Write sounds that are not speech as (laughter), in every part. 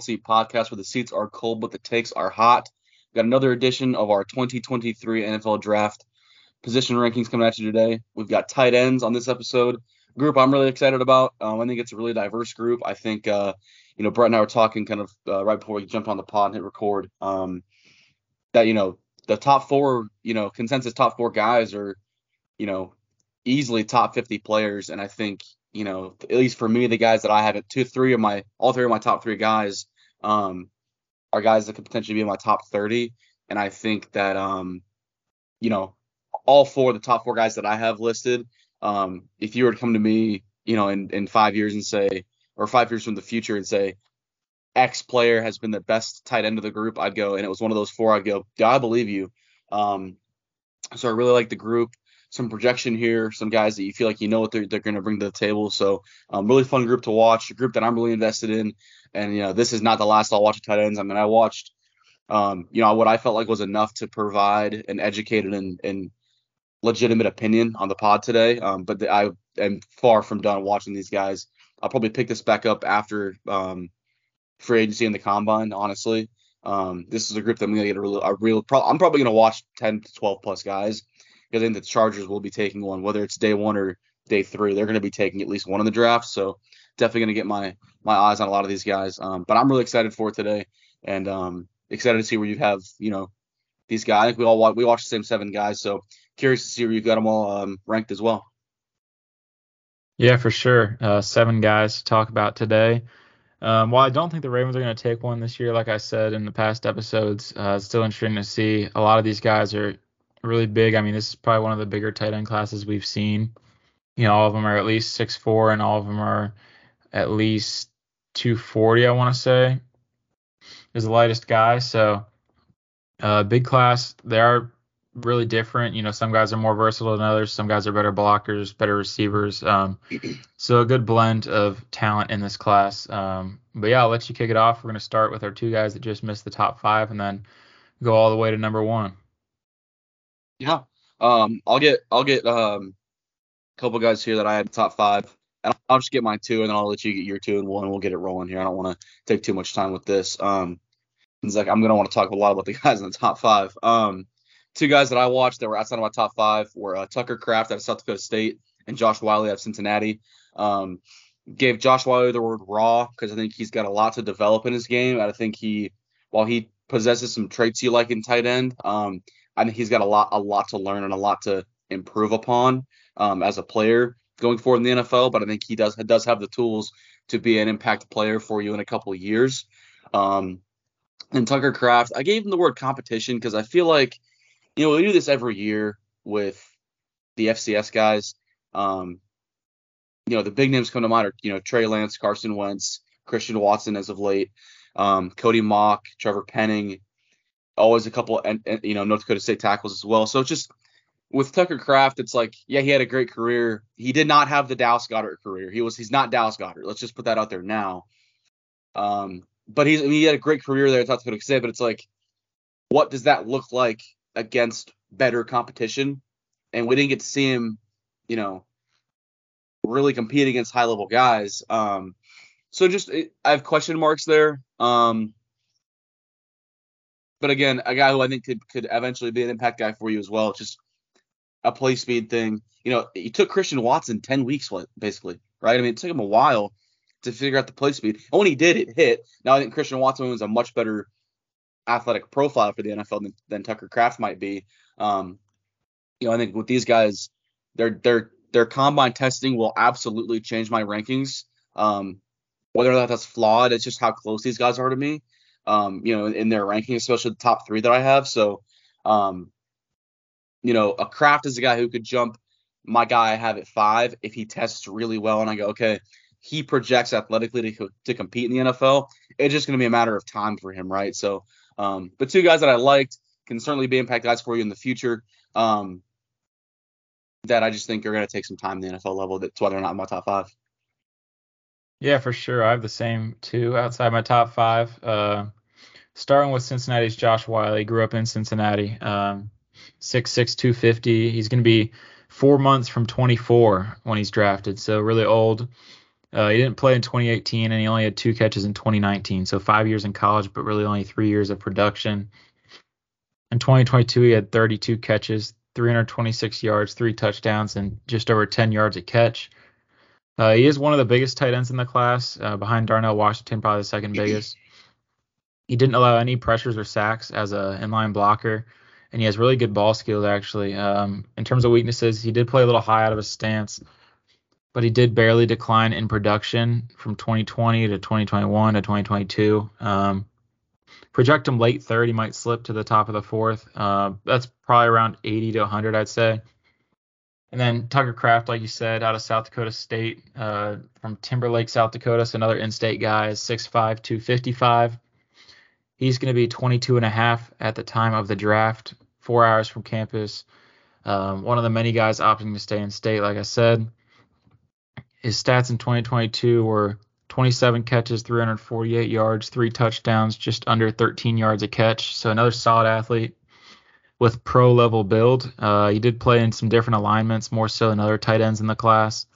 Seat podcast where the seats are cold but the takes are hot. We've got another edition of our 2023 NFL Draft position rankings coming at you today. We've got tight ends on this episode. Group I'm really excited about. Um, I think it's a really diverse group. I think uh, you know Brett and I were talking kind of uh, right before we jumped on the pod and hit record. Um, that you know the top four, you know, consensus top four guys are, you know, easily top 50 players, and I think you know, at least for me, the guys that I have it, two, three of my, all three of my top three guys, um, are guys that could potentially be in my top 30. And I think that, um, you know, all four of the top four guys that I have listed, um, if you were to come to me, you know, in, in five years and say, or five years from the future and say, X player has been the best tight end of the group, I'd go, and it was one of those four, I'd go, yeah, I believe you. Um, so I really like the group some projection here, some guys that you feel like you know what they're, they're going to bring to the table. So, um, really fun group to watch, a group that I'm really invested in. And, you know, this is not the last I'll watch of tight ends. I mean, I watched, um, you know, what I felt like was enough to provide an educated and, and legitimate opinion on the pod today. Um, but the, I am far from done watching these guys. I'll probably pick this back up after um, free agency and the combine, honestly. Um, this is a group that I'm going to get a real, a real pro- I'm probably going to watch 10 to 12 plus guys I think the Chargers will be taking one, whether it's day one or day three. They're going to be taking at least one in the draft. So definitely going to get my my eyes on a lot of these guys. Um, but I'm really excited for today, and um, excited to see where you have you know these guys. I think we all we watch the same seven guys, so curious to see where you've got them all um, ranked as well. Yeah, for sure. Uh, seven guys to talk about today. Um, while I don't think the Ravens are going to take one this year, like I said in the past episodes, uh, it's still interesting to see. A lot of these guys are really big. I mean, this is probably one of the bigger tight end classes we've seen. You know, all of them are at least six four, and all of them are at least 240. I want to say is the lightest guy. So, uh, big class. They are really different. You know, some guys are more versatile than others. Some guys are better blockers, better receivers. Um, (clears throat) so a good blend of talent in this class. Um, but yeah, I'll let you kick it off. We're gonna start with our two guys that just missed the top five, and then go all the way to number one. Yeah. Um, I'll get I'll get um a couple guys here that I had top five, and I'll just get mine two, and then I'll let you get your two and one. We'll get it rolling here. I don't want to take too much time with this. Um, it's like I'm gonna want to talk a lot about the (laughs) guys in the top five. Um, two guys that I watched that were outside of my top five were uh, Tucker Kraft out of South Dakota State and Josh Whyle out of Cincinnati. Um, gave Josh Whyle the word raw because I think he's got a lot to develop in his game. I think he, while he possesses some traits you like in tight end, um, I think he's got a lot a lot to learn and a lot to improve upon um, as a player going forward in the NFL. But I think he does does have the tools to be an impact player for you in a couple years. Um, and Tucker Kraft, I gave him the word competition because I feel like you know we do this every year with the FCS guys. Um, you know the big names come to mind are you know Trey Lance, Carson Wentz, Christian Watson as of late, um, Cody Mauch, Trevor Penning, always a couple, and, and, you know, North Dakota State tackles as well. So just with Tucker Kraft, it's like, yeah, he had a great career. He did not have the Dallas Goedert career. He was, he's not Dallas Goedert. Let's just put that out there now. Um, but he's, I mean, he had a great career there at South Dakota State. But it's like, what does that look like against better competition? And we didn't get to see him, you know, really compete against high level guys. Um, so just I have question marks there. Um, but again, a guy who I think could could eventually be an impact guy for you as well. Just a play speed thing. You know, he took Christian Watson ten weeks basically, right? I mean, it took him a while to figure out the play speed. And when he did, it hit. Now I think Christian Watson was a much better athletic profile for the NFL than, than Tucker Kraft might be. Um, you know, I think with these guys, their their their combine testing will absolutely change my rankings. Um, whether or not that's flawed, it's just how close these guys are to me um, you know, in their ranking, especially the top three that I have. So, um, you know, a Kraft is a guy who could jump my guy I have at five if he tests really well, and I go, okay, he projects athletically to, to compete in the NFL. It's just going to be a matter of time for him, right? So, um, but two guys that I liked can certainly be impact guys for you in the future. Um, that I just think are going to take some time in the NFL level. That's why they're not in my top five. Yeah, for sure. I have the same two outside my top five. Uh, starting with Cincinnati's Josh Whyle, grew up in Cincinnati. Um, 6'6", 250. He's going to be four months from 24 when he's drafted, so really old. Uh, he didn't play in 2018, and he only had two catches in 2019. So five years in college, but really only three years of production. In 2022, he had 32 catches, 326 yards, three touchdowns, and just over 10 yards a catch. Uh, he is one of the biggest tight ends in the class, uh, behind Darnell Washington, probably the second biggest. He didn't allow any pressures or sacks as a inline blocker, and he has really good ball skills actually. Um, in terms of weaknesses, he did play a little high out of his stance, but he did barely decline in production from 2020 to 2021 to 2022. Um, project him late third, he might slip to the top of the fourth. Uh, that's probably around 80 to 100, I'd say. And then Tucker Kraft, like you said, out of South Dakota State, uh, from Timber Lake, South Dakota, so another in-state guy, is 6'5", 255. He's going to be 22 and a half at the time of the draft, four hours from campus. Um, one of the many guys opting to stay in state, like I said. His stats in 2022 were 27 catches, 348 yards, three touchdowns, just under 13 yards a catch. So another solid athlete with pro level build. Uh, he did play in some different alignments, more so than other tight ends in the class.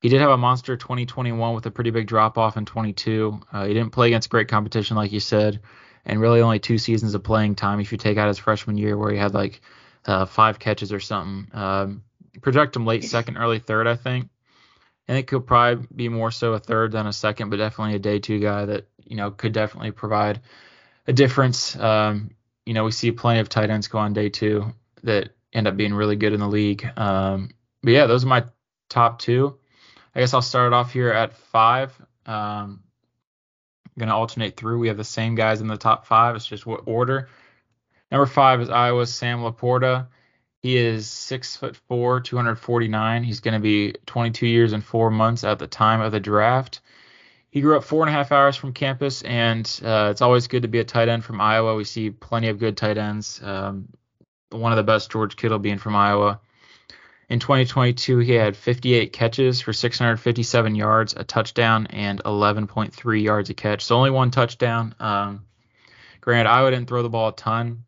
He did have a monster 2021 with a pretty big drop off in 22. Uh, he didn't play against great competition, like you said, and really only two seasons of playing time if you take out his freshman year where he had like uh, five catches or something. Um, project him late second, early third, I think. And it could probably be more so a third than a second, but definitely a day two guy that you know could definitely provide a difference. Um, you know, we see plenty of tight ends go on day two that end up being really good in the league. Um, but yeah, those are my top two. I guess I'll start off here at five. Um, I'm gonna alternate through. We have the same guys in the top five. It's just what order. Number five is Iowa's Sam Laporta. He is six foot four, 249. He's going to be 22 years and four months at the time of the draft. He grew up four and a half hours from campus, and uh, it's always good to be a tight end from Iowa. We see plenty of good tight ends. Um, one of the best, George Kittle, being from Iowa. In 2022, he had 58 catches for 657 yards, a touchdown, and 11.3 yards a catch. So only one touchdown. Um, granted, Iowa didn't throw the ball a ton,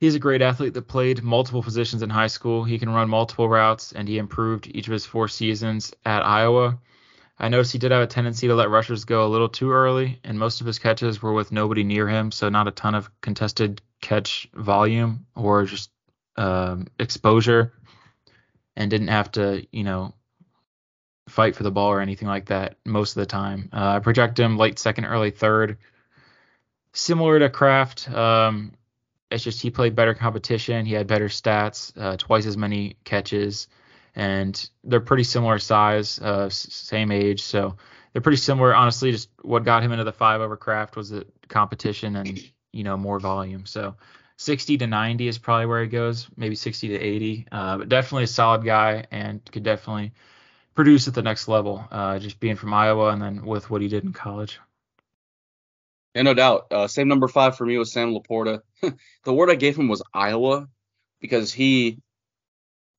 He's a great athlete that played multiple positions in high school. He can run multiple routes, and he improved each of his four seasons at Iowa. I noticed he did have a tendency to let rushers go a little too early, and most of his catches were with nobody near him, so not a ton of contested catch volume or just um, exposure, and didn't have to, you know, fight for the ball or anything like that most of the time. Uh, I project him late second, early third. Similar to Kraft, um, it's just he played better competition. He had better stats, uh, twice as many catches, and they're pretty similar size, uh, same age. So they're pretty similar. Honestly, just what got him into the five over Kraft was the competition and you know more volume. So 60 to 90 is probably where he goes, maybe 60 to 80. Uh, but definitely a solid guy and could definitely produce at the next level. Uh, just being from Iowa and then with what he did in college. Yeah, no doubt. Uh, same number five for me was Sam Laporta. (laughs) the word I gave him was Iowa because he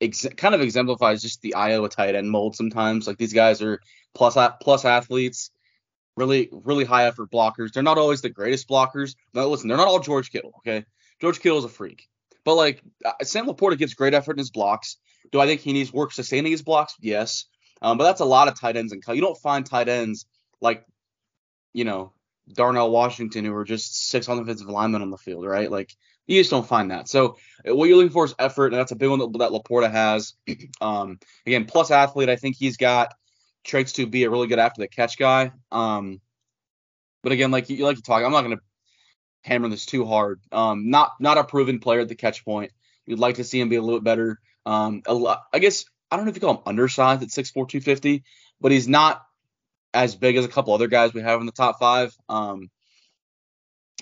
ex- kind of exemplifies just the Iowa tight end mold sometimes. Like these guys are plus plus athletes, really really high effort blockers. They're not always the greatest blockers. No, listen, they're not all George Kittle. Okay, George Kittle is a freak, but like uh, Sam Laporta gives great effort in his blocks. Do I think he needs work sustaining his blocks? Yes, um, but that's a lot of tight ends. And you don't find tight ends like you know Darnell Washington, who are just six offensive linemen on the field, right? Like you just don't find that. So uh, what you're looking for is effort, and that's a big one that, that Laporta has. (clears throat) Um, again, plus athlete, I think he's got traits to be a really good after the catch guy. Um, but again, like you, like to talk, I'm not going to hammer this too hard. Um, not not a proven player at the catch point. You'd like to see him be a little bit better. Um, I guess I don't know if you call him undersized at 6'4", 250, but he's not as big as a couple other guys we have in the top five. Um,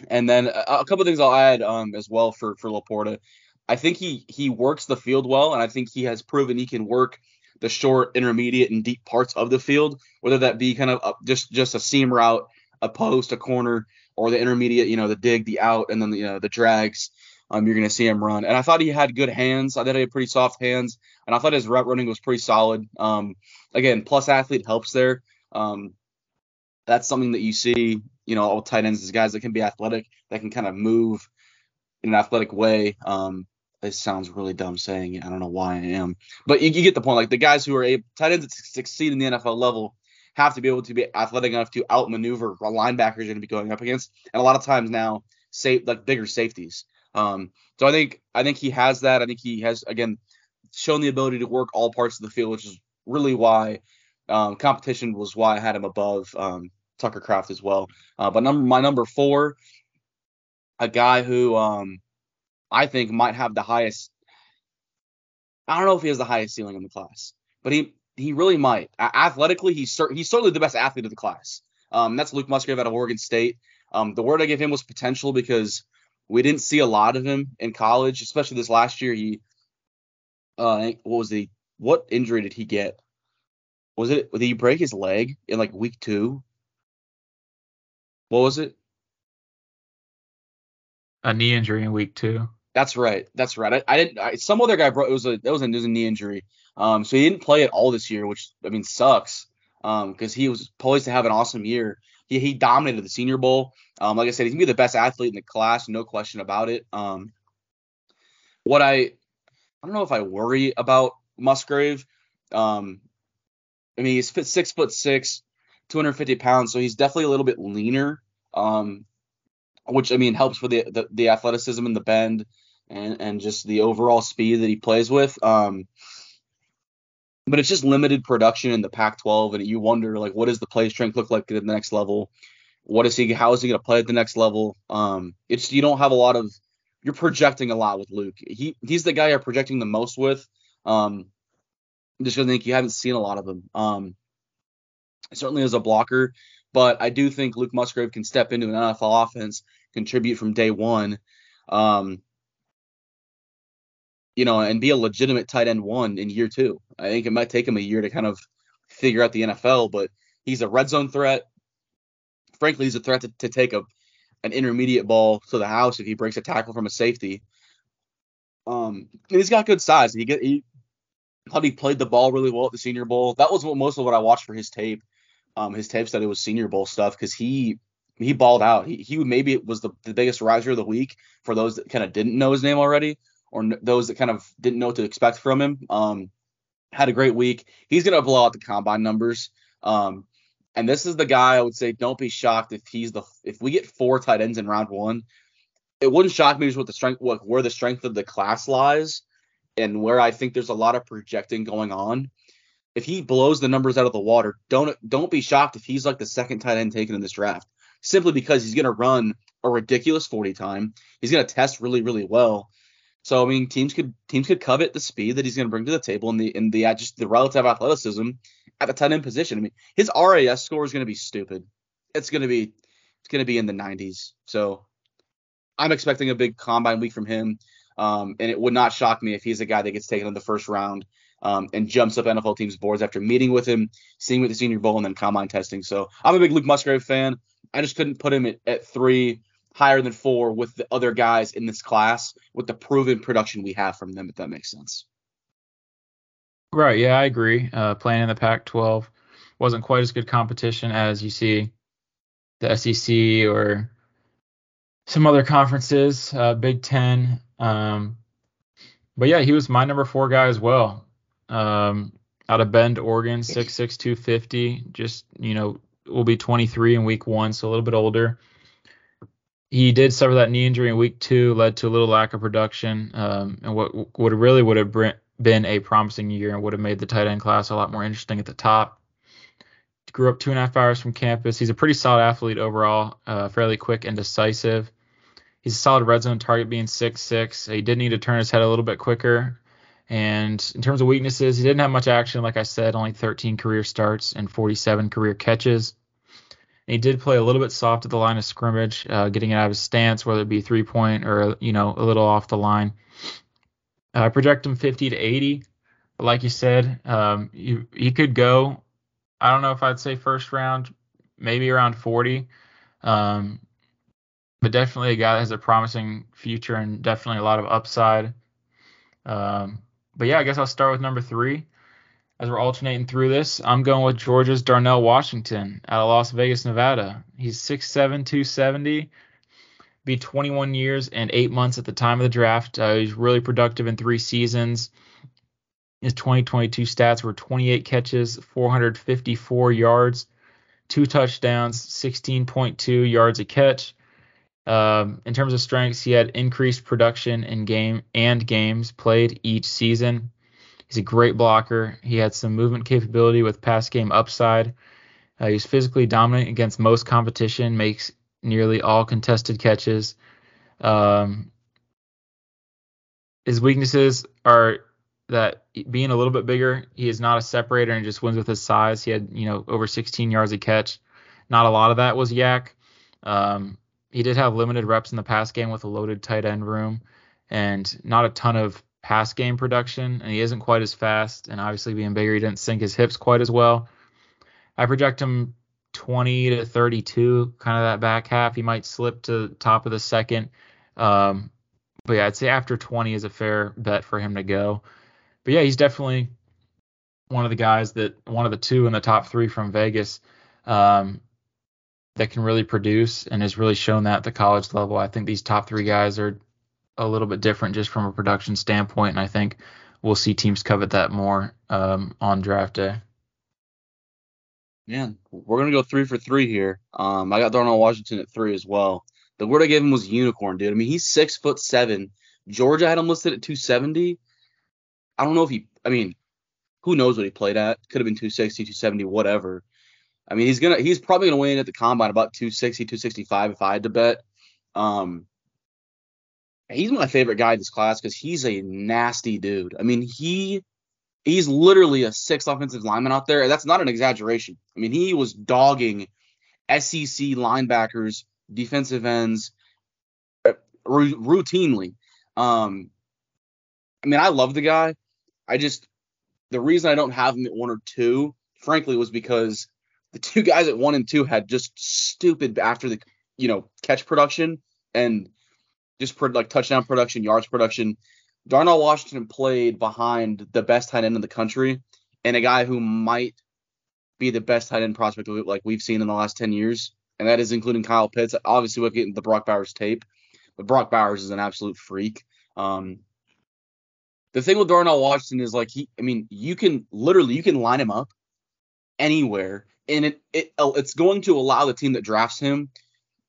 and then a, couple things I'll add um, as well for for Laporta. I think he he works the field well, and I think he has proven he can work the short, intermediate, and deep parts of the field, whether that be kind of a, just just a seam route, a post, a corner, or the intermediate, you know, the dig, the out, and then the, you know, the drags. Um, you're to see him run. And I thought he had good hands. I thought he had pretty soft hands, and I thought his route running was pretty solid. Um, again, plus athlete helps there. Um, that's something that you see, you know, all tight ends is guys that can be athletic, that can kind of move in an athletic way. Um, this sounds really dumb saying it. I don't know why I am, but you, you get the point. Like the guys who are able, tight ends that succeed in the NFL level have to be able to be athletic enough to outmaneuver linebackers you're going to be going up against, and a lot of times now, safe like bigger safeties. Um, so I think I think he has that. I think he has again shown the ability to work all parts of the field, which is really why um, competition was why I had him above um, Tucker Kraft as well. Uh, but number my number four, a guy who um, I think might have the highest. I don't know if he has the highest ceiling in the class, but he he really might. athletically, he's cer- he's certainly the best athlete of the class. Um, that's Luke Musgrave out of Oregon State. Um, the word I gave him was potential because we didn't see a lot of him in college, especially this last year. He, uh, what was the what injury did he get? Was it did he break his leg in like week two? What was it? A knee injury in week two. That's right. That's right. I, I didn't. I, some other guy broke. It was a that was a, it was a knee injury. Um, so he didn't play at all this year, which I mean sucks. Um, because he was poised to have an awesome year. He he dominated the Senior Bowl. Um, like I said, he's gonna be the best athlete in the class, no question about it. Um, what I I don't know if I worry about Musgrave. Um, I mean he's six foot six, 250 pounds, so he's definitely a little bit leaner. Um, which I mean helps for the, the, the athleticism and the bend and and just the overall speed that he plays with. Um, but it's just limited production in the Pac-12, and you wonder like what does the play strength look like at the next level? What is he? How is he going to play at the next level? Um, it's you don't have a lot of you're projecting a lot with Luke. He he's the guy you're projecting the most with. Um, just because I think you haven't seen a lot of him. Um, certainly as a blocker, but I do think Luke Musgrave can step into an NFL offense, contribute from day one, um, you know, and be a legitimate tight end one in year two. I think it might take him a year to kind of figure out the NFL, but he's a red zone threat. Frankly, he's a threat to, to take a an intermediate ball to the house if he breaks a tackle from a safety. Um, and he's got good size. He get he thought he played the ball really well at the Senior Bowl. That was what, most of what I watched for his tape um, his tape study was Senior Bowl stuff because he he balled out. He, he maybe was the, the biggest riser of the week for those that kind of didn't know his name already or n- those that kind of didn't know what to expect from him. Um, had a great week. He's gonna blow out the combine numbers. Um, and this is the guy I would say don't be shocked if he's the if we get four tight ends in round one. It wouldn't shock me just what the strength what, where the strength of the class lies and where I think there's a lot of projecting going on if he blows the numbers out of the water, don't don't be shocked if he's like the second tight end taken in this draft. Simply because he's gonna run a ridiculous 40 time. He's gonna test really, really well. So I mean, teams could teams could covet the speed that he's gonna bring to the table and the in the just the relative athleticism at the tight end position. I mean, his RAS score is gonna be stupid. It's gonna be it's gonna be in the 90s. So I'm expecting a big combine week from him. Um, and it would not shock me if he's a guy that gets taken in the first round um, and jumps up NFL teams' boards after meeting with him, seeing with the Senior Bowl, and then combine testing. So I'm a big Luke Musgrave fan. I just couldn't put him at, at three, higher than four with the other guys in this class with the proven production we have from them, if that makes sense. Right. Yeah, I agree. Uh, playing in the Pac-12 wasn't quite as good competition as you see the SEC or some other conferences, uh, Big Ten. Um, but yeah, he was my number four guy as well um, out of Bend, Oregon, 6'6", 250. Just, you know, will be 23 in week one, so a little bit older. He did suffer that knee injury in week two, led to a little lack of production, um, and what would really would have been a promising year and would have made the tight end class a lot more interesting at the top. Grew up two and a half hours from campus. He's a pretty solid athlete overall, uh, fairly quick and decisive. He's a solid red zone target, being six six. He did need to turn his head a little bit quicker, and in terms of weaknesses, he didn't have much action, like I said, only 13 career starts and 47 career catches. And he did play a little bit soft at the line of scrimmage, uh, getting it out of his stance, whether it be three point or you know a little off the line. I project him 50 to 80, but like you said, um, you, he could go. I don't know if I'd say first round, maybe around 40. Um, but definitely a guy that has a promising future and definitely a lot of upside. Um, but yeah, I guess I'll start with number three. As we're alternating through this, I'm going with Georgia's Darnell Washington out of Las Vegas, Nevada. He's 6'7", 270, be 21 years and eight months at the time of the draft. Uh, he's really productive in three seasons. His 2022 stats were 28 catches, 454 yards, two touchdowns, 16.2 yards a catch. Um, in terms of strengths, he had increased production in game and games played each season. He's a great blocker. He had some movement capability with pass game upside. Uh, he's physically dominant against most competition, makes nearly all contested catches. Um, his weaknesses are that being a little bit bigger, he is not a separator and just wins with his size. He had, you know, over 16 yards a catch. Not a lot of that was YAC. Um, he did have limited reps in the pass game with a loaded tight end room and not a ton of pass game production. And he isn't quite as fast. And obviously, being bigger, he didn't sink his hips quite as well. I project him 20 to 32, kind of that back half. He might slip to top of the second. Um, but yeah, I'd say after 20 is a fair bet for him to go. But yeah, he's definitely one of the guys that one of the two in the top three from Vegas um, that can really produce and has really shown that at the college level. I think these top three guys are a little bit different just from a production standpoint, and I think we'll see teams covet that more um, on draft day. Man, we're gonna go three for three here. Um, I got Darnell Washington at three as well. The word I gave him was unicorn, dude. I mean, he's six foot seven. Georgia had him listed at 270. I don't know if he. I mean, who knows what he played at? Could have been 260, 270, whatever. I mean, he's gonna. He's probably gonna win at the combine about 260, 265 if I had to bet. Um, he's my favorite guy in this class because he's a nasty dude. I mean, he he's literally a sixth offensive lineman out there. That's not an exaggeration. I mean, he was dogging SEC linebackers defensive ends uh, r- routinely. Um, I mean, I love the guy. I just the reason I don't have him at one or two, frankly, was because the two guys at one and two had just stupid after the you know catch production and just like touchdown production, yards production. Darnell Washington played behind the best tight end in the country and a guy who might be the best tight end prospect like we've seen in the last 10 years and that is including Kyle Pitts. Obviously, we're getting the Brock Bowers tape, but Brock Bowers is an absolute freak. Um, the thing with Darnell Washington is like he, I mean, you can literally you can line him up anywhere, and it, it it's going to allow the team that drafts him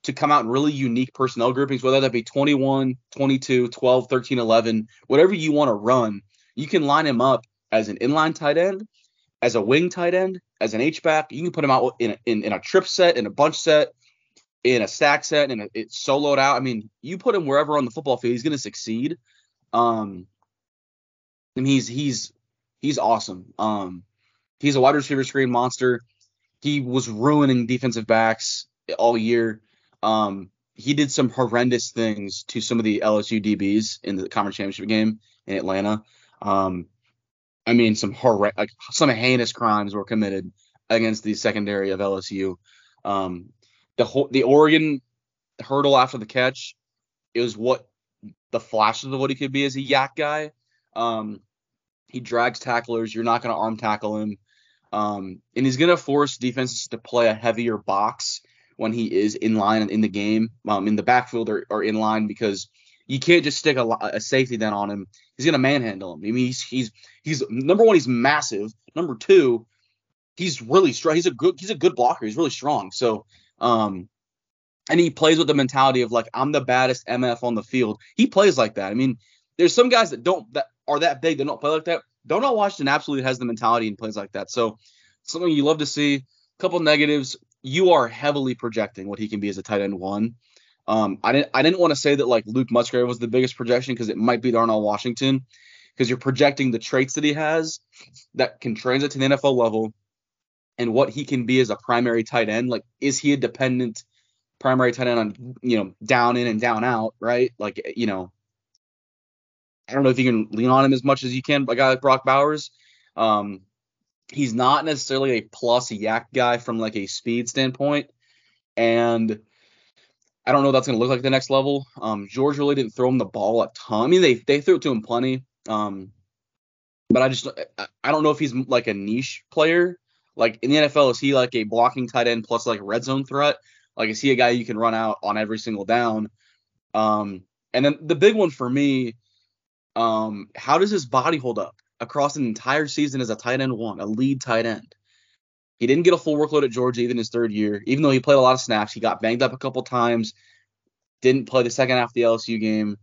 to come out in really unique personnel groupings, whether that be 21, 22, 12, 13, 11, whatever you want to run. You can line him up as an inline tight end, as a wing tight end, as an H back. You can put him out in a, in, in a trip set, in a bunch set, in a stack set, and it's soloed out. I mean, you put him wherever on the football field, he's going to succeed. Um, and he's he's he's awesome. Um, he's a wide receiver screen monster. He was ruining defensive backs all year. Um, he did some horrendous things to some of the LSU DBs in the conference championship game in Atlanta. Um, I mean, some horror, like some heinous crimes were committed against the secondary of LSU. Um, the whole, the Oregon hurdle after the catch is what the flashes of what he could be as a YAC guy. Um, he drags tacklers. You're not going to arm tackle him. Um, and he's going to force defenses to play a heavier box when he is in line in the game, um, in the backfield or, or in line because you can't just stick a, a safety then on him. He's gonna manhandle him. I mean, he's he's he's number one, he's massive. Number two, he's really strong. He's a good he's a good blocker. He's really strong. So um, and he plays with the mentality of like I'm the baddest MF on the field. He plays like that. I mean, there's some guys that don't that are that big that don't play like that. Darnell Washington absolutely has the mentality and plays like that. So something you love to see. A couple negatives. You are heavily projecting what he can be as a tight end one. Um, I didn't I didn't want to say that like Luke Musgrave was the biggest projection because it might be Darnell Washington because you're projecting the traits that he has that can transit to the NFL level and what he can be as a primary tight end. Like, is he a dependent primary tight end on you know down in and down out, right? Like, you know, I don't know if you can lean on him as much as you can. A guy like Brock Bowers, um, he's not necessarily a plus YAC guy from like a speed standpoint, and I don't know that's going to look like the next level. Um, George really didn't throw him the ball a ton. I mean, they they threw it to him plenty. Um, but I just I don't know if he's like a niche player. Like in the NFL, is he like a blocking tight end plus like red zone threat? Like is he a guy you can run out on every single down? Um, and then the big one for me, um, how does his body hold up? across an entire season as a tight end one, a lead tight end. He didn't get a full workload at Georgia even his third year, even though he played a lot of snaps. He got banged up a couple times, didn't play the second half of the LSU game.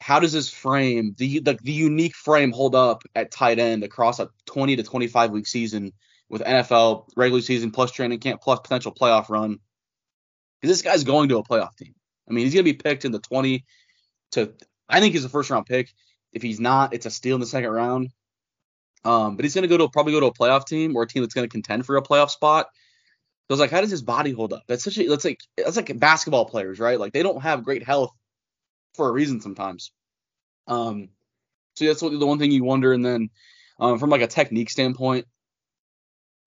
How does his frame, the, the the unique frame, hold up at tight end across a 20 to 25 week season with NFL regular season plus training camp plus potential playoff run? Because this guy's going to a playoff team. I mean, he's going to be picked in the 20 to I think he's a first round pick. If he's not, it's a steal in the second round. Um, but he's going to go to probably go to a playoff team or a team that's going to contend for a playoff spot. So I was like, how does his body hold up? That's such a that's like that's like basketball players, right? Like they don't have great health for a reason sometimes. Um, so that's what, the one thing you wonder. And then um, from like a technique standpoint,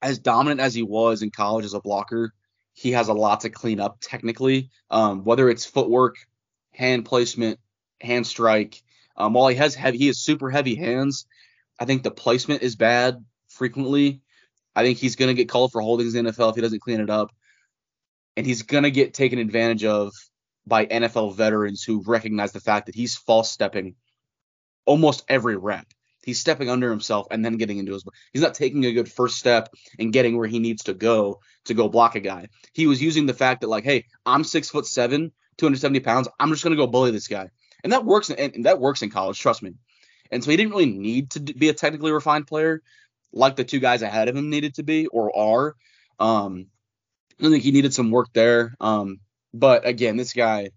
as dominant as he was in college as a blocker, he has a lot to clean up technically. Um, whether it's footwork, hand placement, hand strike. Um, while he has heavy, he has super heavy hands. I think the placement is bad frequently. I think he's gonna get called for holdings in the NFL if he doesn't clean it up, and he's gonna get taken advantage of by NFL veterans who recognize the fact that he's false stepping almost every rep. He's stepping under himself and then getting into his. He's not taking a good first step and getting where he needs to go to go block a guy. He was using the fact that like, hey, I'm six foot seven, 270 pounds. I'm just gonna go bully this guy and that works. And that works in college. Trust me. And so he didn't really need to be a technically refined player like the two guys ahead of him needed to be or are. Um, I think he needed some work there. Um, but again, this guy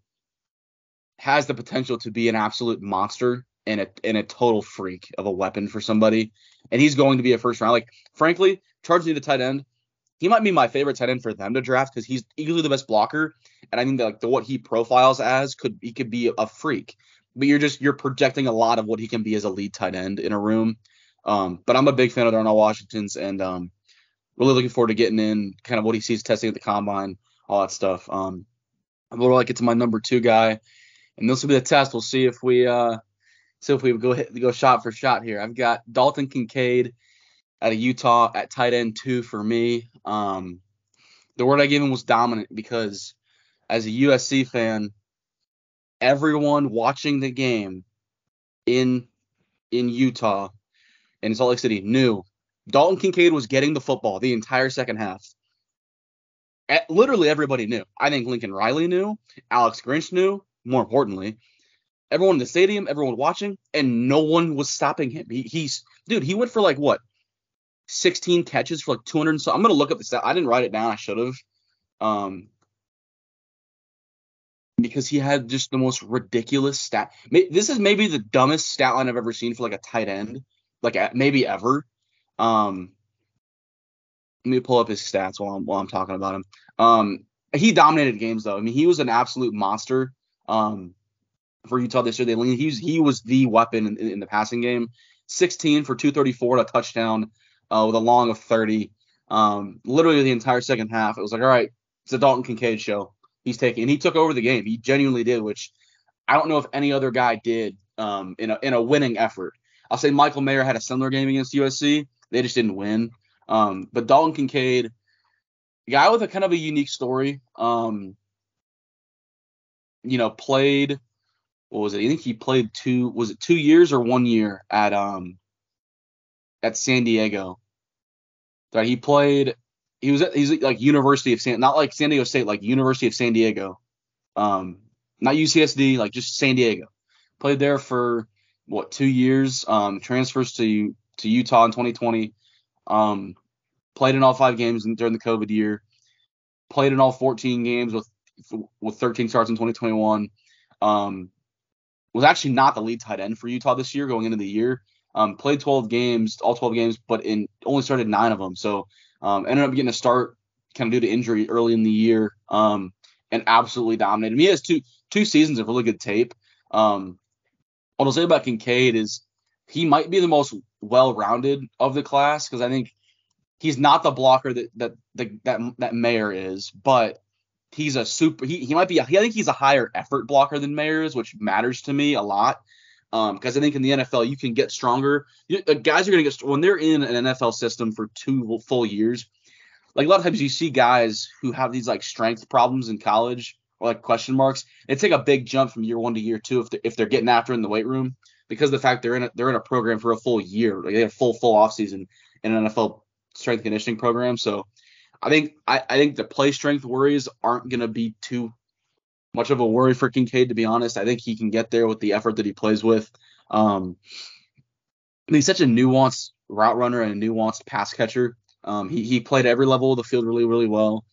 has the potential to be an absolute monster and a and a total freak of a weapon for somebody. And he's going to be a first round. Like, frankly, Chargers need a tight end. He might be my favorite tight end for them to draft because he's easily the best blocker. And I think that like the what he profiles as could he could be a freak. But you're just you're projecting a lot of what he can be as a lead tight end in a room. Um, but I'm a big fan of Darnell Washington's and um, really looking forward to getting in kind of what he sees testing at the combine, all that stuff. Um, I'm gonna like it's my number two guy, and this will be the test. We'll see if we uh, see if we go hit, go shot for shot here. I've got Dalton Kincaid out of Utah at tight end two for me. Um, the word I gave him was dominant because as a USC fan, everyone watching the game in in Utah in Salt Lake City knew Dalton Kincaid was getting the football the entire second half. At, literally everybody knew. I think Lincoln Riley knew, Alex Grinch knew, more importantly, everyone in the stadium, everyone watching, and no one was stopping him. He, he's dude, he went for like what 16 catches for like 200 so I'm gonna look up the stat. I didn't write it down. I should have. Um, because he had just the most ridiculous stat. This is maybe the dumbest stat line I've ever seen for like a tight end like maybe ever. Um, let me pull up his stats while I'm while I'm talking about him. Um, he dominated games though. I mean, he was an absolute monster. Um, for Utah this year, they he was he was the weapon in, in the passing game. 16 for 234 and a touchdown uh, with a long of 30. Um, literally the entire second half, it was like, all right, it's a Dalton Kincaid show. He's taking, and he took over the game. He genuinely did, which I don't know if any other guy did um, in a in a winning effort. I'll say Michael Mayer had a similar game against USC. They just didn't win. Um, but Dalton Kincaid, guy with a kind of a unique story. Um, you know, played what was it? I think he played two was it two years or one year at um at San Diego. Right, he played he was at he's like University of San not like San Diego State, like University of San Diego. Um not UCSD, like just San Diego. Played there for what two years. Um, transfers to to Utah in 2020. Um, played in all five games during the COVID year. Played in all 14 games with with 13 starts in 2021. Um, was actually not the lead tight end for Utah this year going into the year. Um, played 12 games, all 12 games, but in only started nine of them. So um, ended up getting a start kind of due to injury early in the year. Um, and absolutely dominated. He has two two seasons of really good tape. Um, what I'll say about Kincaid is he might be the most well-rounded of the class because I think he's not the blocker that that that that Mayer is, but he's a super. He, he might be. I think he's a higher effort blocker than Mayer is, which matters to me a lot. Because um, I think in the NFL you can get stronger. You, uh, guys are going to get when they're in an NFL system for two full years. Like a lot of times you see guys who have these like strength problems in college or like question marks. They take a big jump from year one to year two if they're, if they're getting after in the weight room. because of the fact they're in a, they're in a program for a full year. Like they have full full off season in an NFL strength conditioning program. So I think I, I think the play strength worries aren't gonna be too much of a worry for Kincaid to be honest. I think he can get there with the effort that he plays with. Um, he's such a nuanced route runner and a nuanced pass catcher. Um, he he played every level of the field really really well.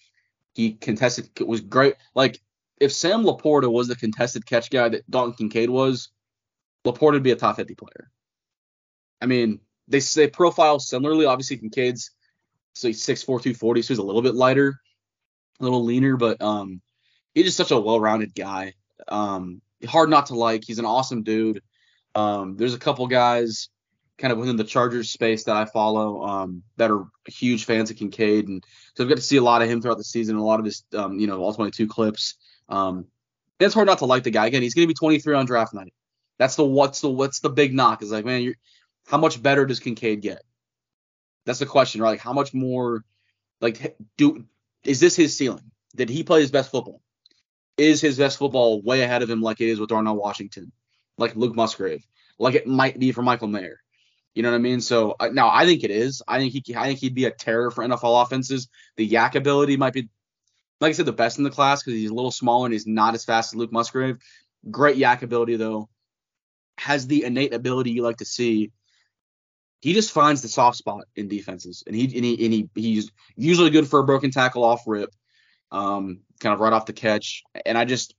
He contested was great. Like if Sam LaPorta was the contested catch guy that Dalton Kincaid was, LaPorta would be a top 50 player. I mean, they say profile similarly. Obviously, Kincaid's so he's 6'4", 240, so he's a little bit lighter, a little leaner, but um, he's just such a well-rounded guy. Um, hard not to like. He's an awesome dude. Um, there's a couple guys kind of within the Chargers space that I follow um, that are huge fans of Kincaid, and so I've got to see a lot of him throughout the season, a lot of his, um, you know, all 22 clips. Um, it's hard not to like the guy. Again, he's going to be 23 on draft night. That's the what's the what's the big knock is like, man, you're how much better does Kincaid get? That's the question, right? Like, how much more, like, do is this his ceiling? Did he play his best football? Is his best football way ahead of him, like it is with Darnell Washington, like Luke Musgrave, like it might be for Michael Mayer? You know what I mean? So uh, now I think it is. I think he I think he'd be a terror for NFL offenses. The YAC ability might be, like I said, the best in the class because he's a little smaller and he's not as fast as Luke Musgrave. Great YAC ability though. Has the innate ability you like to see. He just finds the soft spot in defenses, and he and he, and he he's usually good for a broken tackle off rip, um, kind of right off the catch. And I just,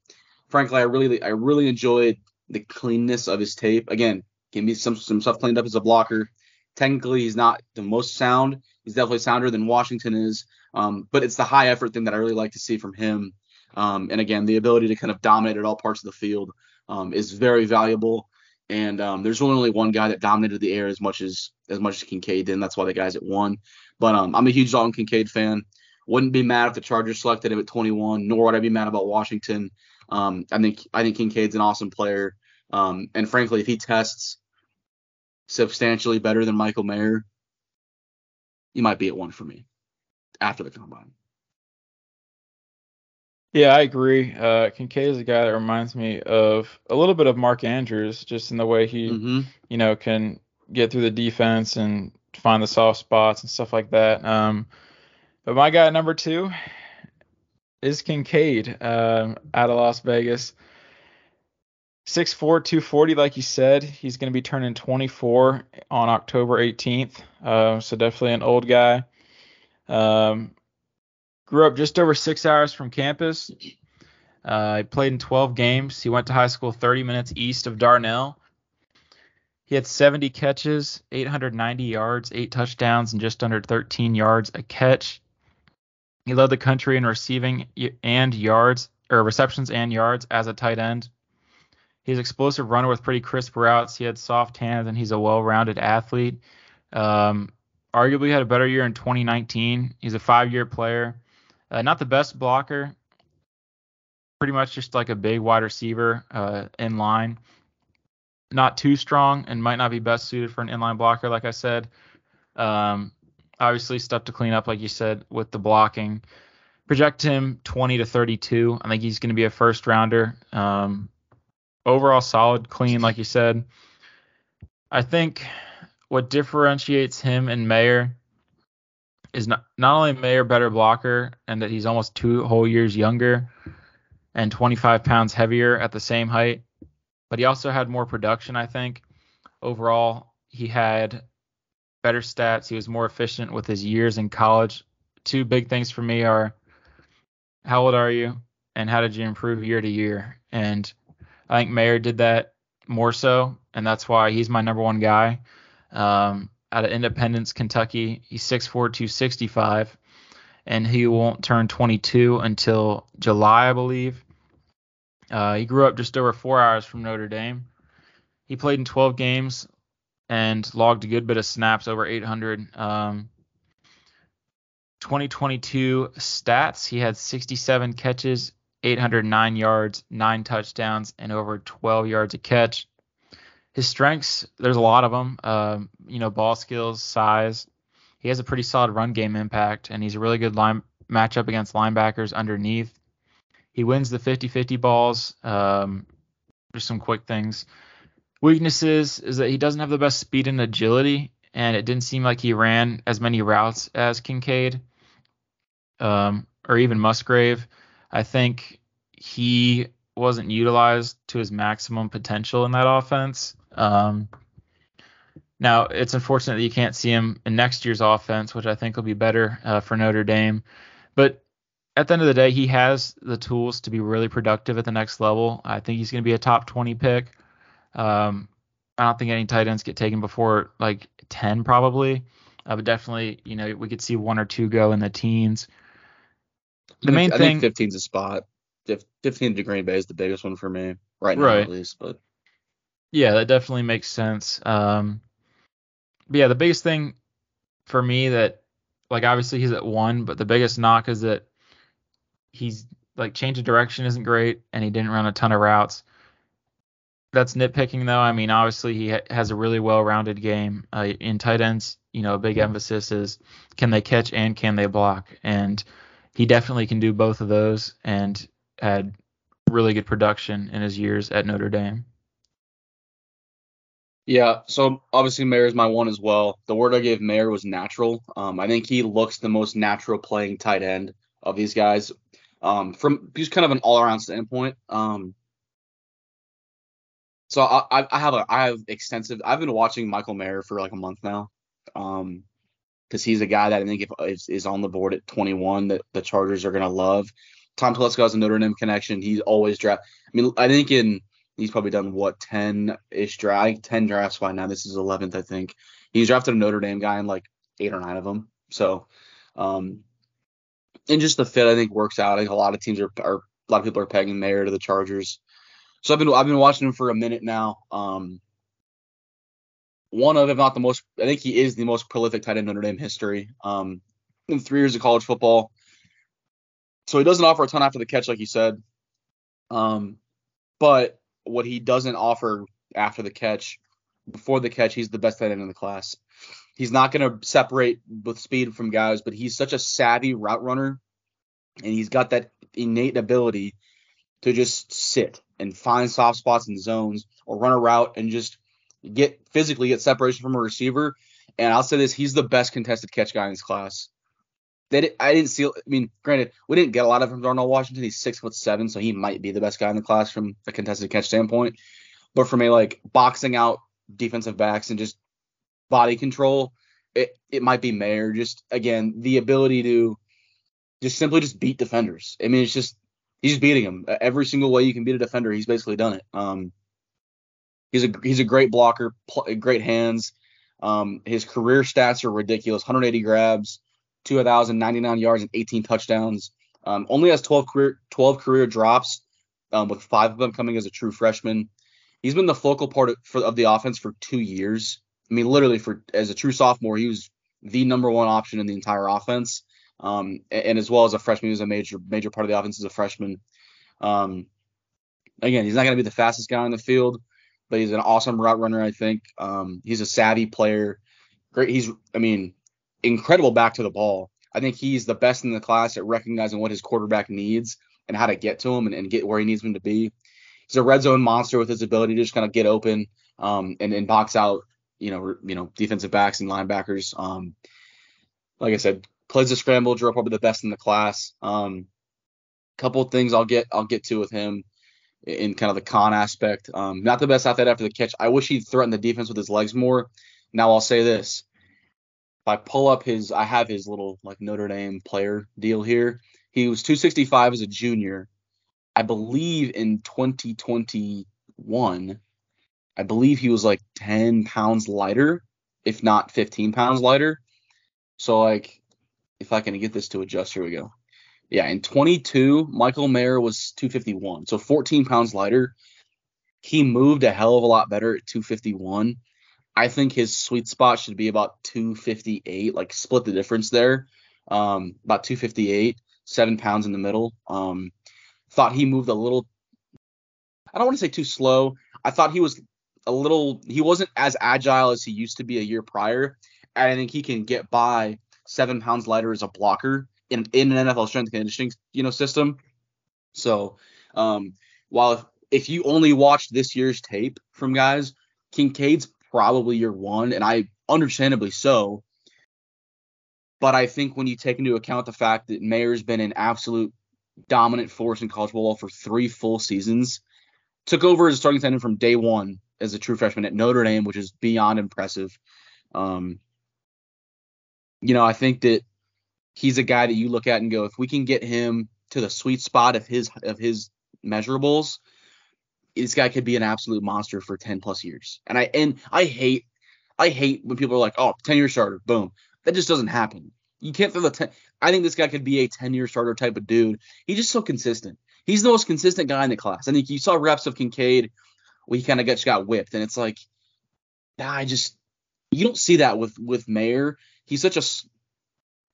frankly, I really I really enjoyed the cleanness of his tape. Again, can be some some stuff cleaned up as a blocker. Technically, he's not the most sound. He's definitely sounder than Washington is. Um, but it's the high effort thing that I really like to see from him. Um, and again, the ability to kind of dominate at all parts of the field um, is very valuable. And um, there's only one guy that dominated the air as much as as much as Kincaid did, and that's why the guy's at one. But um, I'm a huge Dalton Kincaid fan. Wouldn't be mad if the Chargers selected him at 21, nor would I be mad about Washington. Um, I think I think Kincaid's an awesome player. Um, and frankly, if he tests substantially better than Michael Mayer, you might be at one for me after the combine. Yeah, I agree. Uh, Kincaid is a guy that reminds me of a little bit of Mark Andrews, just in the way he, mm-hmm. you know, can get through the defense and find the soft spots and stuff like that. Um, but my guy number two is Kincaid um, out of Las Vegas. 6'4", 240, like you said. He's going to be turning 24 on October 18th. Uh, so definitely an old guy. Um, grew up just over six hours from campus. Uh, he played in 12 games. He went to high school 30 minutes east of Darnell. He had 70 catches, 890 yards, eight touchdowns, and just under 13 yards a catch. He led the country in receiving and yards, or receptions and yards as a tight end. He's explosive runner with pretty crisp routes. He had soft hands, and he's a well-rounded athlete. Um, arguably had a better year in 2019. He's a five-year player. Uh, not the best blocker. Pretty much just like a big wide receiver uh, in line. Not too strong and might not be best suited for an inline blocker, like I said. Um, obviously, stuff to clean up, like you said, with the blocking. Project him 20 to 32. I think he's going to be a first rounder. Um, overall solid, clean, like you said. I think what differentiates him and Mayer is not not only Mayer better blocker and that he's almost two whole years younger and 25 pounds heavier at the same height, but he also had more production. I think overall he had better stats. He was more efficient with his years in college. Two big things for me are how old are you and how did you improve year to year? And I think Mayer did that more so, and that's why he's my number one guy. Um, out of Independence, Kentucky, he's 6'4", 265, and he won't turn 22 until July, I believe. Uh, he grew up just over four hours from Notre Dame. He played in 12 games and logged a good bit of snaps, over 800. Um, 2022 stats, he had 67 catches, 809 yards, nine touchdowns, and over 12 yards a catch. His strengths, there's a lot of them. Um, you know, ball skills, size. He has a pretty solid run game impact, and he's a really good line matchup against linebackers underneath. He wins the 50-50 balls. Um, just some quick things. Weaknesses is that he doesn't have the best speed and agility, and it didn't seem like he ran as many routes as Kincaid um, or even Musgrave. I think he wasn't utilized to his maximum potential in that offense. Um, now, it's unfortunate that you can't see him in next year's offense, which I think will be better uh, for Notre Dame. But at the end of the day, he has the tools to be really productive at the next level. I think he's going to be a top 20 pick. Um, I don't think any tight ends get taken before like 10 probably, uh, but definitely, you know, we could see one or two go in the teens. The main I thing, think 15's a spot. 15 to Green Bay is the biggest one for me right now, right. at least. But yeah, that definitely makes sense. Um, but yeah, the biggest thing for me that, like, obviously he's at one, but the biggest knock is that he's like change of direction isn't great, and he didn't run a ton of routes. That's nitpicking though. I mean, obviously he ha- has a really well-rounded game uh, in tight ends. You know, a big emphasis is can they catch and can they block, and he definitely can do both of those, and had really good production in his years at Notre Dame. Yeah, so obviously Mayer is my one as well. The word I gave Mayer was natural. Um, I think he looks the most natural playing tight end of these guys. Um, from he's kind of an all-around standpoint. Um, so I, I have a I have extensive. I've been watching Michael Mayer for like a month now. Um, because he's a guy that I think if is, is on the board at 21 that the Chargers are gonna love. Tom Telesco has a Notre Dame connection. He's always draft. I mean, I think in he's probably done what 10 ish draft, 10 drafts by now. This is 11th, I think. He's drafted a Notre Dame guy in like eight or nine of them. So, um, and just the fit I think works out. I think a lot of teams are, are a lot of people are pegging Mayer to the Chargers. So I've been I've been watching him for a minute now. Um, one of, if not the most, I think he is the most prolific tight end in Notre Dame history. Um, in three years of college football. So he doesn't offer a ton after the catch, like you said. Um, but what he doesn't offer after the catch, before the catch, he's the best tight end in the class. He's not going to separate with speed from guys, but he's such a savvy route runner, and he's got that innate ability to just sit and find soft spots and zones or run a route and just get physically get separation from a receiver. And I'll say this: he's the best contested catch guy in this class. They, I didn't see. I mean, granted, we didn't get a lot of him from Darnell Washington. He's six foot seven, so he might be the best guy in the class from a contested catch standpoint. But from a like boxing out defensive backs and just body control, it it might be Mayer. Just again, the ability to just simply just beat defenders. I mean, it's just he's beating him every single way you can beat a defender. He's basically done it. Um, he's a he's a great blocker, pl- great hands. Um, his career stats are ridiculous: 180 grabs, 2,099 yards and 18 touchdowns. Um, only has 12 career 12 career drops, um, with five of them coming as a true freshman. He's been the focal part of, for, of the offense for two years. I mean, literally for as a true sophomore, he was the number one option in the entire offense. Um, and, as well as a freshman, was a major major part of the offense as a freshman. Um, again, he's not going to be the fastest guy on the field, but he's an awesome route runner. I think um, he's a savvy player. Great. He's, I mean, incredible back to the ball. I think he's the best in the class at recognizing what his quarterback needs and how to get to him and, and get where he needs him to be. He's a red zone monster with his ability to just kind of get open um, and, and box out, you know, you know, defensive backs and linebackers. Um, like I said, plays the scramble drill, probably the best in the class. Um, couple things I'll get I'll get to with him in kind of the con aspect. Um, not the best athlete after the catch. I wish he'd threatened the defense with his legs more. Now I'll say this: if I pull up his, I have his little like Notre Dame player deal here. He was 265 as a junior. I believe in 2021, I believe he was like 10 pounds lighter, if not 15 pounds lighter. So like, if I can get this to adjust, here we go. Yeah, in 22, Michael Mayer was 251, so 14 pounds lighter. He moved a hell of a lot better at 251 I think his sweet spot should be about 258, like split the difference there. Um, about 258, seven pounds in the middle. Um, thought he moved a little. I don't want to say too slow. I thought he was a little. He wasn't as agile as he used to be a year prior. And I think he can get by seven pounds lighter as a blocker in in an NFL strength conditioning you know system. So um, while if, if you only watched this year's tape from guys, Kincaid's probably your one, and I understandably so. But I think when you take into account the fact that Mayer's been an absolute dominant force in college football for three full seasons, took over as a starting center from day one as a true freshman at Notre Dame, which is beyond impressive. Um, you know, I think that he's a guy that you look at and go, if we can get him to the sweet spot of his of his measurables, this guy could be an absolute monster for 10 plus years. And I and I hate I hate when people are like, oh, 10 year starter, boom. That just doesn't happen. You can't throw the 10. I think this guy could be a 10 year starter type of dude. He's just so consistent. He's the most consistent guy in the class. I think you saw reps of Kincaid where he kind of got, got whipped, and it's like, I just you don't see that with with Mayer. He's such a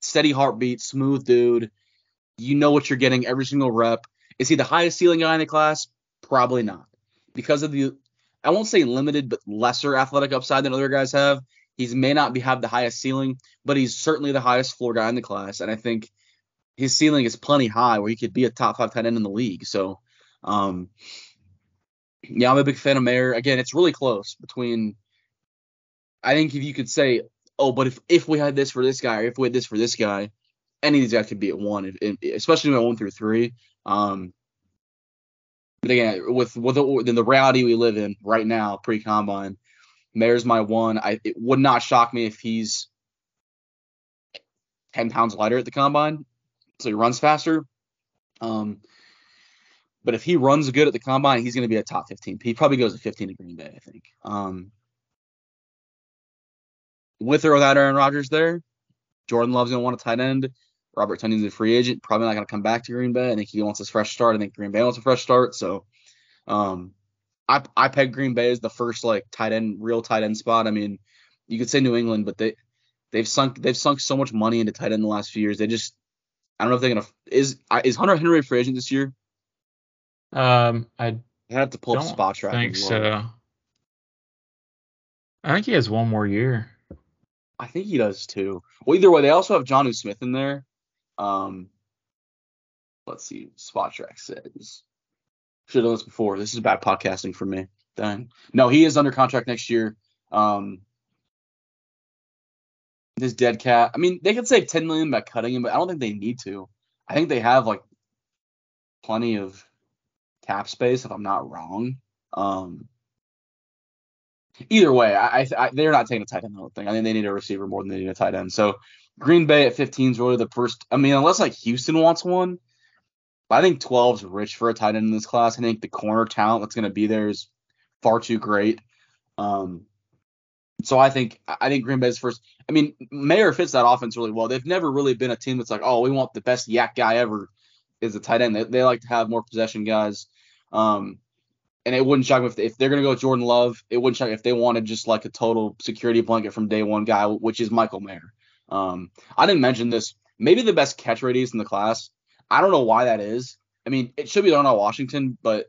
steady heartbeat, smooth dude. You know what you're getting every single rep. Is he the highest ceiling guy in the class? Probably not. Because of the I won't say limited, but lesser athletic upside than other guys have. He may not be have the highest ceiling, but he's certainly the highest floor guy in the class. And I think his ceiling is plenty high where he could be a top five tight end in the league. So um yeah, I'm a big fan of Mayer. Again, it's really close between I think if you could say, oh, but if if we had this for this guy, or if we had this for this guy, any of these guys could be at one, if, if, especially when one through three. Um, but again, with with the, the reality we live in right now, pre combine, Mayer's my one. I it would not shock me if he's ten pounds lighter at the combine, so he runs faster. Um, but if he runs good at the combine, he's going to be a top 15. He probably goes to 15 to Green Bay, I think. Um, with or without Aaron Rodgers there, Jordan Love's going to want a tight end. Robert Tonyan's a free agent, probably not going to come back to Green Bay. I think he wants his fresh start. I think Green Bay wants a fresh start. So, um, I I peg Green Bay as the first like tight end, real tight end spot. I mean, you could say New England, but they they've sunk they've sunk so much money into tight end in the last few years. They just I don't know if they're gonna is is Hunter Henry a free agent this year? Um, I I have to pull up Spotrac. think so. I think he has one more year. I think he does too. Well, either way, they also have Jonnu Smith in there. Um, let's see, Spotrac says. Should have done this before. This is bad podcasting for me. Dang. No, he is under contract next year. Um, this dead cap. I mean, they could save 10 million by cutting him, but I don't think they need to. I think they have like plenty of cap space, if I'm not wrong. Um, either way, I, I, they're not taking a tight end. I think. I think they need a receiver more than they need a tight end. So Green Bay at 15 is really the first. I mean, unless like Houston wants one, I think 12 is rich for a tight end in this class. I think the corner talent that's going to be there is far too great. Um, so I think I think Green Bay's first. I mean, Mayer fits that offense really well. They've never really been a team that's like, oh, we want the best YAC guy ever is a tight end. They, they like to have more possession guys. Um, and it wouldn't shock me if, they, if they're going to go Jordan Love. It wouldn't shock me if they wanted just like a total security blanket from day one guy, which is Michael Mayer. Um, I didn't mention this. Maybe the best catch radius in the class. I don't know why that is. I mean, it should be Darnell Washington, but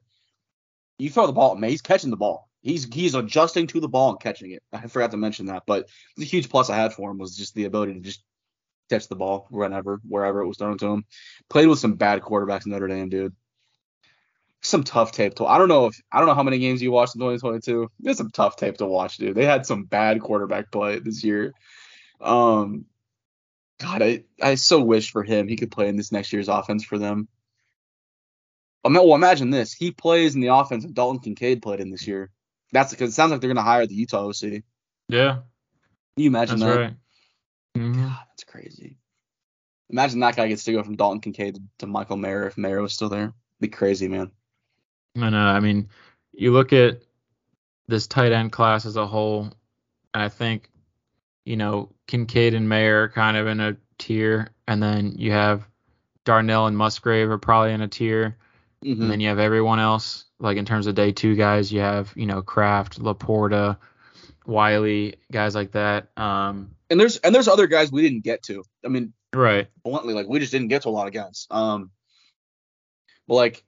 you throw the ball at May, he's catching the ball. He's he's adjusting to the ball and catching it. I forgot to mention that, but the huge plus I had for him was just the ability to just catch the ball whenever, wherever it was thrown to him. Played with some bad quarterbacks in Notre Dame, dude some tough tape to. I don't know if I don't know how many games you watched in 2022. There's some tough tape to watch, dude. They had some bad quarterback play this year. Um, God, I I so wish for him he could play in this next year's offense for them. I mean, well, imagine this: he plays in the offense that Dalton Kincaid played in this year. That's because it sounds like they're gonna hire the Utah OC. Yeah. Can you imagine that's that? Right. Mm-hmm. God, that's crazy. Imagine that guy gets to go from Dalton Kincaid to Michael Mayer if Mayer was still there. Be crazy, man. I know. I mean, you look at this tight end class as a whole, I think, you know, Kincaid and Mayer are kind of in a tier, and then you have Darnell and Musgrave are probably in a tier, mm-hmm. and then you have everyone else. Like in terms of day two guys, you have you know Kraft, LaPorta, Whyle, guys like that. Um, and there's and there's other guys we didn't get to. I mean, right? Bluntly, like we just didn't get to a lot of guys. Um, but like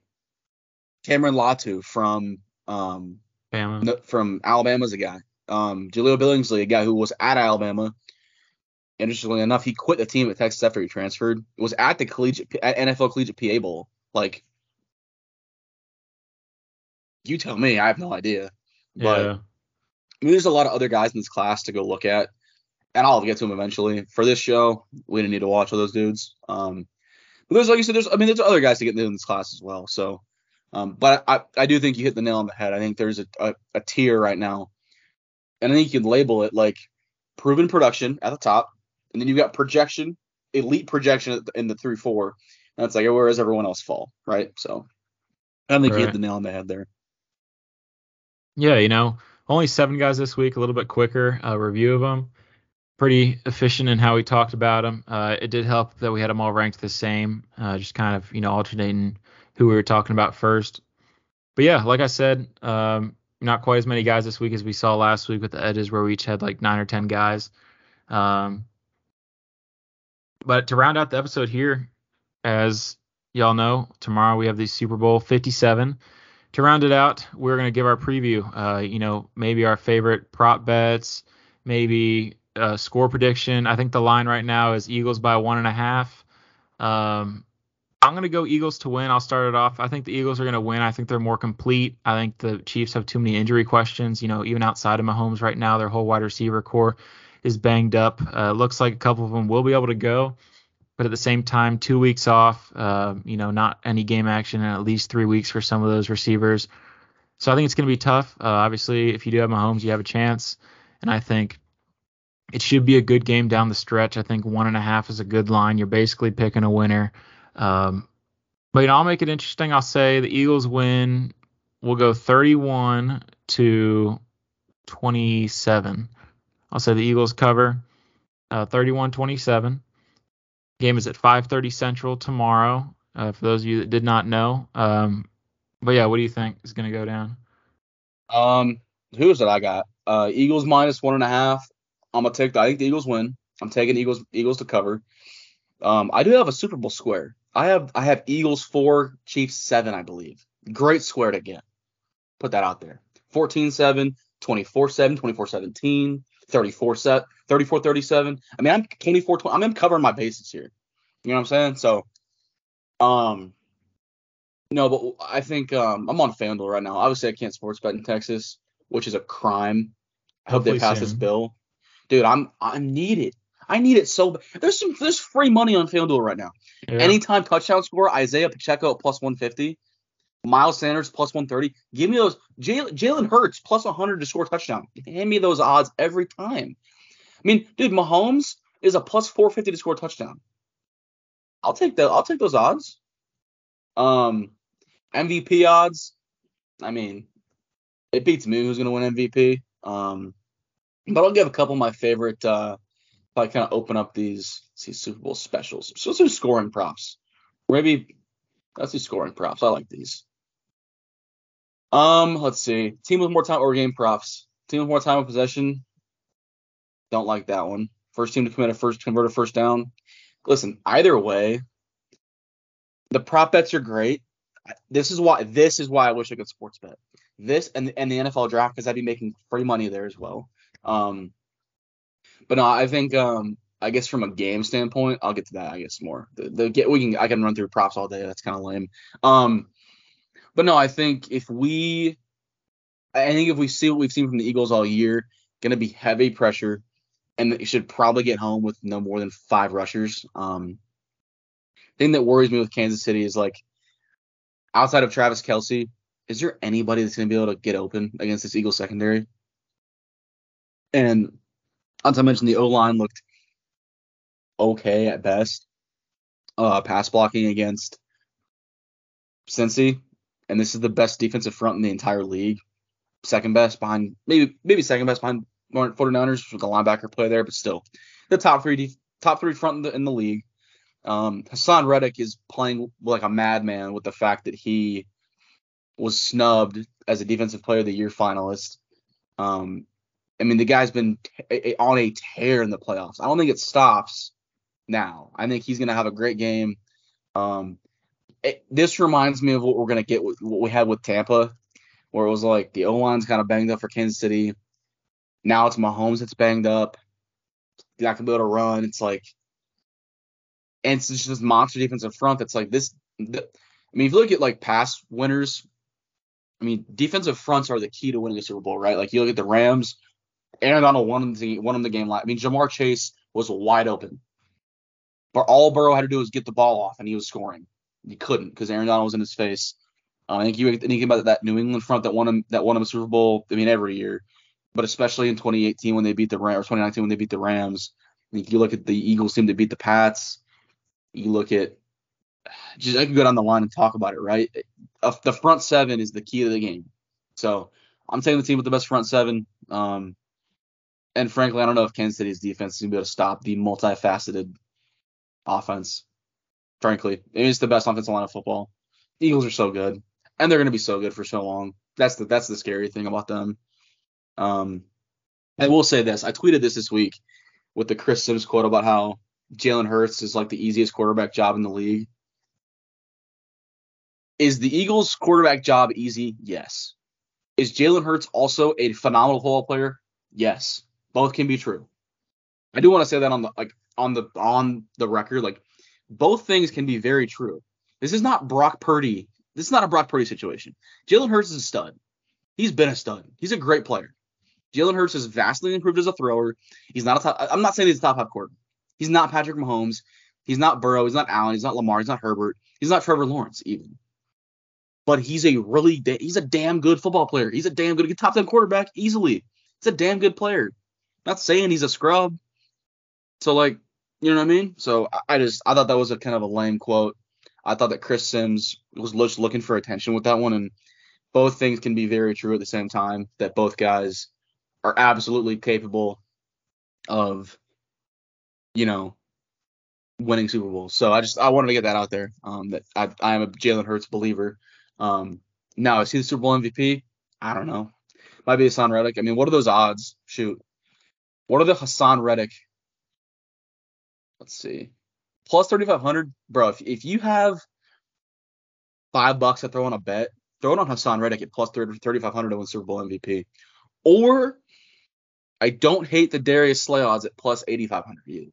Cameron Latu from um Alabama. from Alabama's a guy. Um, Jahleel Billingsley, a guy who was at Alabama. Interestingly enough, he quit the team at Texas after he transferred. Was at the collegiate at NFL Collegiate PA Bowl. Like, you tell me, I have no idea. But I mean, there's a lot of other guys in this class to go look at, and I'll get to them eventually. For this show, we didn't need to watch all those dudes. Um, but there's like you said, there's I mean, there's other guys to get in this class as well. So, um, but I, I do think you hit the nail on the head. I think there's a, a, a tier right now, and I think you can label it like proven production at the top, and then you've got projection, elite projection in the three four. And it's like where does everyone else fall, right? So I think right. you hit the nail on the head there. Yeah, you know, only seven guys this week, a little bit quicker uh, review of them. Pretty efficient in how we talked about them. Uh, it did help that we had them all ranked the same, uh, just kind of you know alternating who we were talking about first. But yeah, like I said, um, not quite as many guys this week as we saw last week with the edges where we each had like nine or ten guys. Um, but to round out the episode here, as y'all know, tomorrow we have the Super Bowl 57. To round it out, we're going to give our preview. Uh, you know, maybe our favorite prop bets, maybe a score prediction. I think the line right now is Eagles by one and a half. Um, I'm going to go Eagles to win. I'll start it off. I think the Eagles are going to win. I think they're more complete. I think the Chiefs have too many injury questions. You know, even outside of Mahomes right now, their whole wide receiver core is banged up. Uh, looks like a couple of them will be able to go but at the same time, two weeks off, uh, you know, not any game action and at least three weeks for some of those receivers. So I think it's going to be tough. Uh, obviously, if you do have Mahomes, you have a chance, and I think it should be a good game down the stretch. I think one and a half is a good line. You're basically picking a winner. Um, but you know, I'll make it interesting. I'll say the Eagles win. We'll go 31 to 27. I'll say the Eagles cover uh, 31 27. Game is at 5:30 Central tomorrow. Uh, for those of you that did not know. Um, but yeah, what do you think is going to go down? Um, who's it? I got? Uh, Eagles minus one and a half. I'm gonna take. The, I think the Eagles win. I'm taking Eagles. Eagles to cover. Um, I do have a Super Bowl square. I have I have Eagles four, Chiefs seven, I believe. Great square to get. Put that out there. 14-7, 24-7, 24-17, 34 set 34 37 i mean i'm 24 20, i'm covering my bases here you know what i'm saying so um no but i think um i'm on fanduel right now obviously i can't sports bet in texas which is a crime i hope Hopefully they pass soon. this bill dude i'm i need it i need it so bad. there's some there's free money on fanduel right now yeah. anytime touchdown score isaiah pacheco at plus 150 Miles Sanders plus 130. Give me those. Jalen Hurts plus 100 to score touchdown. Hand me those odds every time. I mean, dude, Mahomes is a plus 450 to score a touchdown. I'll take that. I'll take those odds. Um, MVP odds. I mean, it beats me who's gonna win MVP. Um, but I'll give a couple of my favorite. Uh, I kind of open up these, these Super Bowl specials. So let's do scoring props. Maybe let's do scoring props. I like these. Um, let's see. Team with more time or game props. Team with more time of possession. Don't like that one. First team to commit a first convert a first down. Listen, either way, the prop bets are great. This is why this is why I wish I could sports bet. This and and the NFL draft because I'd be making free money there as well. Um, but no, I think um, I guess from a game standpoint, I'll get to that. I guess more. The, the get we can I can run through props all day. That's kind of lame. Um, but no, I think if we, I think if we see what we've seen from the Eagles all year, to be heavy pressure, and they should probably get home with no more than five rushers. Um, thing that worries me with Kansas City is like outside of Travis Kelce, is there anybody that's to be able to get open against this Eagles secondary? And as I mentioned, the O line looked okay at best. Uh, pass blocking against Cincy and this is the best defensive front in the entire league. Second best behind, maybe maybe second best behind 49ers with the linebacker play there, but still the top three top three front in the, in the league. Um, Haason Reddick is playing like a madman with the fact that he was snubbed as a defensive player of the year finalist. Um, I mean, the guy's been t- on a tear in the playoffs. I don't think it stops now. I think he's going to have a great game. Um, it, this reminds me of what we're gonna get with what we had with Tampa, where it was like the O line's kind of banged up for Kansas City. Now it's Mahomes that's banged up. You're not gonna be able to run. It's like, and it's just this monster defensive front that's like this. I mean, if you look at like past winners, I mean, defensive fronts are the key to winning a Super Bowl, right? Like you look at the Rams, Aaron Donald won the won him the game. I mean, Ja'Marr Chase was wide open, but all Burrow had to do was get the ball off, and he was scoring. He couldn't because Aaron Donald was in his face. Uh, I think you think about that New England front that won him that won him a Super Bowl. I mean, every year, but especially in 2018 when they beat the Rams or 2019 when they beat the Rams. If you look at the Eagles team to beat the Pats, you look at just I can go down the line and talk about it, right? The front seven is the key to the game. So I'm taking the team with the best front seven. Um, and frankly, I don't know if Kansas City's defense is gonna be able to stop the multifaceted offense. Frankly, it's the best offensive line of football. The Eagles are so good, and they're gonna be so good for so long. That's the that's the scary thing about them. Um, I will say this: I tweeted this this week with the Chris Sims quote about how Jalen Hurts is like the easiest quarterback job in the league. Is the Eagles' quarterback job easy? Yes. Is Jalen Hurts also a phenomenal football player? Yes. Both can be true. I do want to say that on the like on the on the record, like both things can be very true. This is not Brock Purdy. This is not a Brock Purdy situation. Jalen Hurts is a stud. He's been a stud. He's a great player. Jalen Hurts has vastly improved as a thrower. He's not a top. I'm not saying he's a top half quarterback. He's not Patrick Mahomes. He's not Burrow. He's not Allen. He's not Lamar. He's not Herbert. He's not Trevor Lawrence even. But he's a really da- he's a damn good football player. He's a damn good top ten quarterback easily. He's a damn good player. Not saying he's a scrub. So like, you know what I mean? So I, I just I thought that was a kind of a lame quote. I thought that Chris Sims was just looking for attention with that one, and both things can be very true at the same time. That both guys are absolutely capable of, you know, winning Super Bowls. So I just I wanted to get that out there. Um, that I I am a Jalen Hurts believer. Um, now is he the Super Bowl MVP? I don't know. Might be Haason Reddick. I mean, what are those odds? Shoot, what are the Haason Reddick? Let's see, plus thirty five hundred, bro. If if you have five bucks to throw on a bet, throw it on Haason Reddick at plus 3,500 to win Super Bowl MVP. Or I don't hate the Darius Slay odds at plus 8,500 you.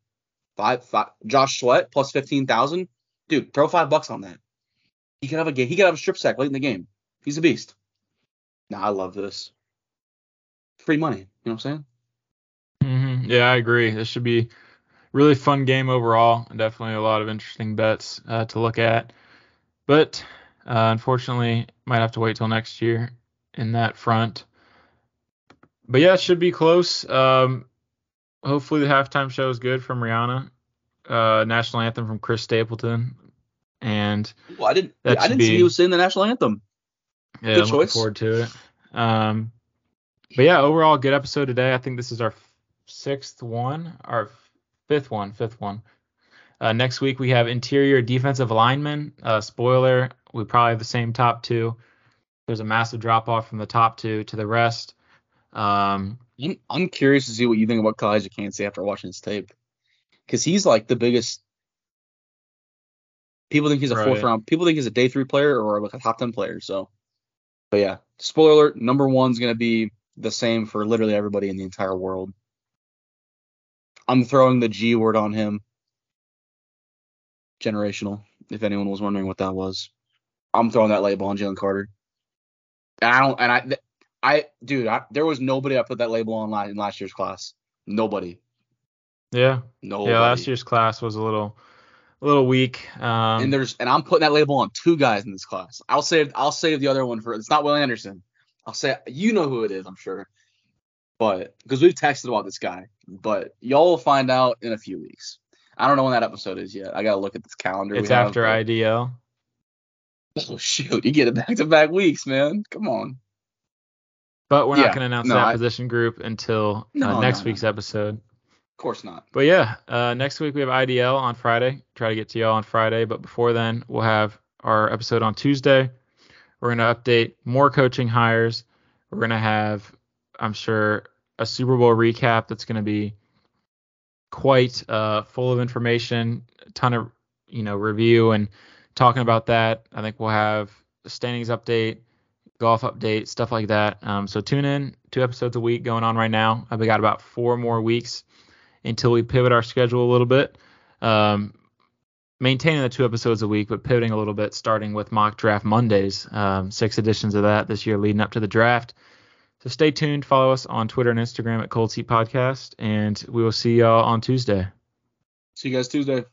Five, five, Josh Sweat plus 15,000. Dude, throw five bucks on that. He could have a game. He could have a strip sack late in the game. He's a beast. Nah, I love this. Free money. You know what I'm saying? Yeah, I agree. This should be really fun game overall. And definitely a lot of interesting bets uh, to look at. But uh, unfortunately, might have to wait till next year in that front. But yeah, it should be close. Um, hopefully, the halftime show is good from Rihanna. Uh, national anthem from Chris Stapleton, and well, I didn't. I didn't be, see he was singing the national anthem. Yeah, good I'm choice. looking forward to it. Um, but yeah, overall, good episode today. I think this is our sixth one, our fifth one, fifth one. Uh, next week we have interior defensive linemen. Uh, spoiler, we probably have the same top two. There's a massive drop off from the top two to the rest. Um, I'm, I'm curious to see what you think about Calijah Kancey after watching his tape, because he's like the biggest. People think he's a right. fourth round. People think he's a day three player or like a top ten player. So, but yeah, spoiler alert: number one's gonna be the same for literally everybody in the entire world. I'm throwing the G word on him. Generational, if anyone was wondering what that was. I'm throwing that label on Jalen Carter. And I don't, and I, I, dude, I, there was nobody I put that label on last, in last year's class. Nobody. Yeah. Nobody. Yeah, last year's class was a little, a little weak. Um, and there's, and I'm putting that label on two guys in this class. I'll save, I'll save the other one for. It's not Will Anderson. I'll say, you know who it is, I'm sure. But because we've texted about this guy, but y'all will find out in a few weeks. I don't know when that episode is yet. I gotta look at this calendar. It's after have, IDL. Oh shoot, you get it back to back weeks, man. Come on. But we're yeah, not going to announce no, that I, position group until no, uh, next no, week's episode. Of course not. But yeah, uh, next week we have IDL on Friday. Try to get to y'all on Friday, but before then we'll have our episode on Tuesday. We're going to update more coaching hires. We're going to have, I'm sure, a Super Bowl recap that's going to be quite uh, full of information, a ton of you know review and talking about that. I think we'll have standings update, golf update, stuff like that. Um, so tune in, two episodes a week going on right now. We got about four more weeks until we pivot our schedule a little bit. Um, maintaining the two episodes a week, but pivoting a little bit, starting with mock draft Mondays. Um, six editions of that this year leading up to the draft. So stay tuned. Follow us on Twitter and Instagram at Cold Seat Podcast, and we will see y'all on Tuesday. See you guys Tuesday.